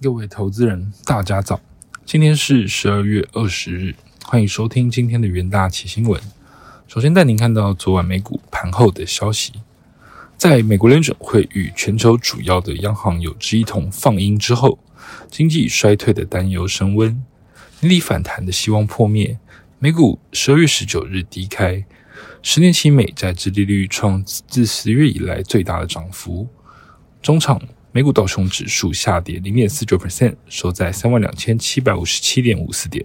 各位投资人，大家早！今天是十二月二十日，欢迎收听今天的元大奇新闻。首先带您看到昨晚美股盘后的消息，在美国联准会与全球主要的央行有志一同放鹰之后，经济衰退的担忧升温，年底反弹的希望破灭。美股十二月十九日低开，十年期美债殖利率创自十月以来最大的涨幅，中场。美股道琼指数下跌零点四九 percent，收在三万两千七百五十七点五四点。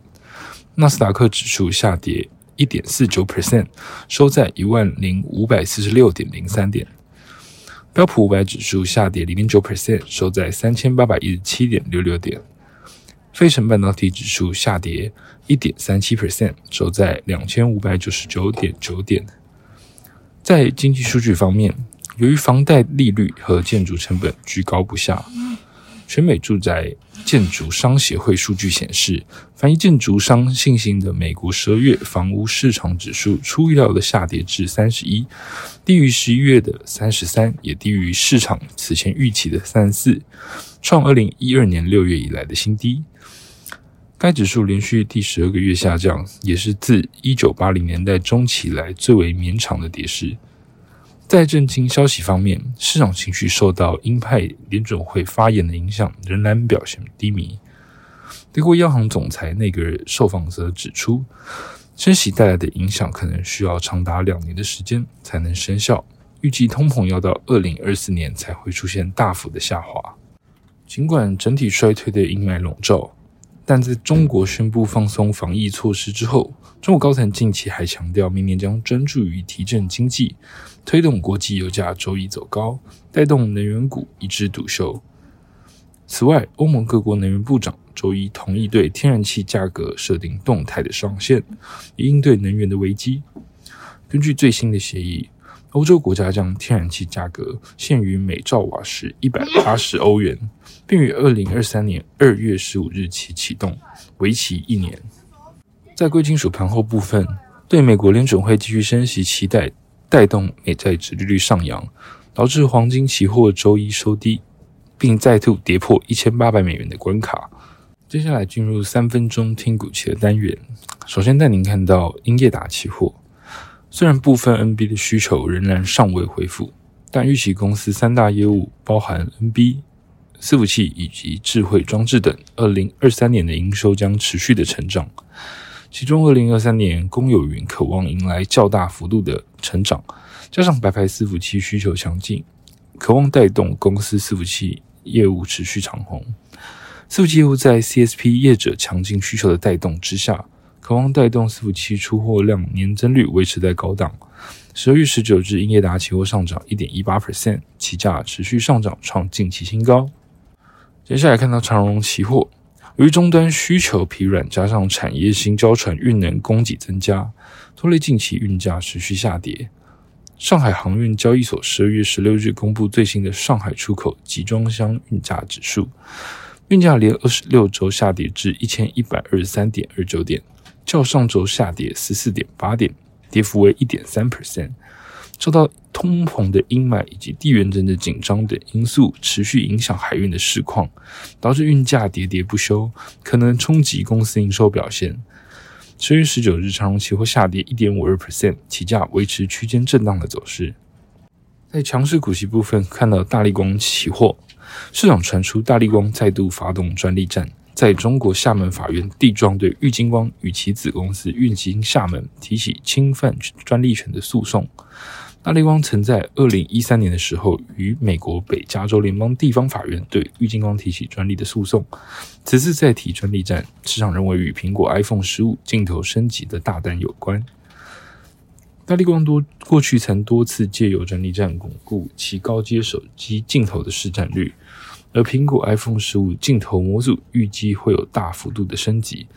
纳斯达克指数下跌一点四九 percent，收在一万零五百四十六点零三点。标普五百指数下跌零点九 percent，收在三千八百一十七点六六点。费城半导体指数下跌一点三七 percent，收在两千五百九十九点九点。在经济数据方面。由于房贷利率和建筑成本居高不下，全美住宅建筑商协会数据显示，反映建筑商信心的美国十二月房屋市场指数出预料的下跌至三十一，低于十一月的三十三，也低于市场此前预期的三十四，创二零一二年六月以来的新低。该指数连续第十二个月下降，也是自一九八零年代中期来最为绵长的跌势。在震惊消息方面，市场情绪受到鹰派联准会发言的影响，仍然表现低迷。德国央行总裁内格尔受访则指出，升息带来的影响可能需要长达两年的时间才能生效，预计通膨要到二零二四年才会出现大幅的下滑。尽管整体衰退的阴霾笼罩。但在中国宣布放松防疫措施之后，中国高层近期还强调，明年将专注于提振经济，推动国际油价周一走高，带动能源股一枝独秀。此外，欧盟各国能源部长周一同意对天然气价格设定动态的上限，以应对能源的危机。根据最新的协议。欧洲国家将天然气价格限于每兆瓦时一百八十欧元，并于二零二三年二月十五日起启动，为期一年。在贵金属盘后部分，对美国联准会继续升息期待带动美债殖利率上扬，导致黄金期货周一收低，并再度跌破一千八百美元的关卡。接下来进入三分钟听股期的单元，首先带您看到英业达期货。虽然部分 NB 的需求仍然尚未恢复，但预期公司三大业务包含 NB、伺服器以及智慧装置等，二零二三年的营收将持续的成长。其中，二零二三年公有云渴望迎来较大幅度的成长，加上白牌伺服器需求强劲，渴望带动公司伺服器业务持续长红。伺服器业务在 CSP 业者强劲需求的带动之下。渴望带动伺服器出货量年增率维持在高档。十二月十九日，英业达期货上涨一点一八 percent，期价持续上涨，创近期新高。接下来看到长荣期货，由于终端需求疲软，加上产业新交船运能供给增加，拖累近期运价持续下跌。上海航运交易所十二月十六日公布最新的上海出口集装箱运价指数，运价连二十六周下跌至一千一百二十三点二九点。较上周下跌十四点八点，跌幅为一点三 percent。受到通膨的阴霾以及地缘政治紧张等因素持续影响海运的市况，导致运价喋喋不休，可能冲击公司营收表现。十月十九日，长荣期货下跌一点五二 percent，起价维持区间震荡的走势。在强势股息部分，看到大力光期货市场传出大力光再度发动专利战。在中国厦门法院，地状对玉金光与其子公司运行厦门提起侵犯专利权的诉讼。大力光曾在二零一三年的时候，与美国北加州联邦地方法院对玉金光提起专利的诉讼。此次再提专利战，市场认为与苹果 iPhone 十五镜头升级的大单有关。大力光多过去曾多次借由专利战巩固其高阶手机镜头的市占率。而苹果 iPhone 十五镜头模组预计会有大幅度的升级，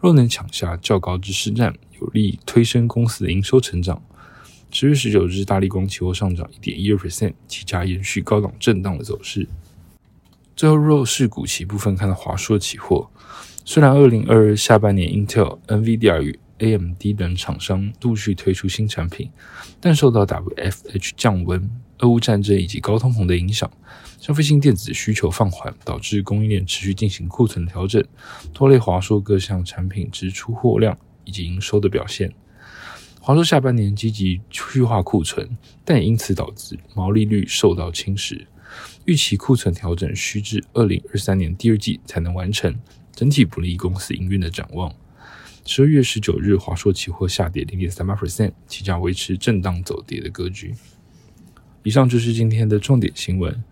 若能抢下较高之市占，有利推升公司的营收成长。十月十九日，大力光期货上涨一点一二 percent，期价延续高档震荡的走势。最后，弱势股期部分看到华硕期货，虽然二零二二下半年 Intel、NVIDIA 与 AMD 等厂商陆续推出新产品，但受到 WFH 降温。俄乌战争以及高通膨的影响，消费性电子需求放缓，导致供应链持续进行库存调整，拖累华硕各项产品之出货量以及营收的表现。华硕下半年积极去化库存，但也因此导致毛利率受到侵蚀。预期库存调整需至二零二三年第二季才能完成，整体不利公司营运的展望。十二月十九日，华硕期货下跌零点三八 percent，期价维持震荡走跌的格局。以上就是今天的重点新闻，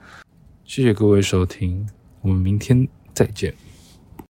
谢谢各位收听，我们明天再见。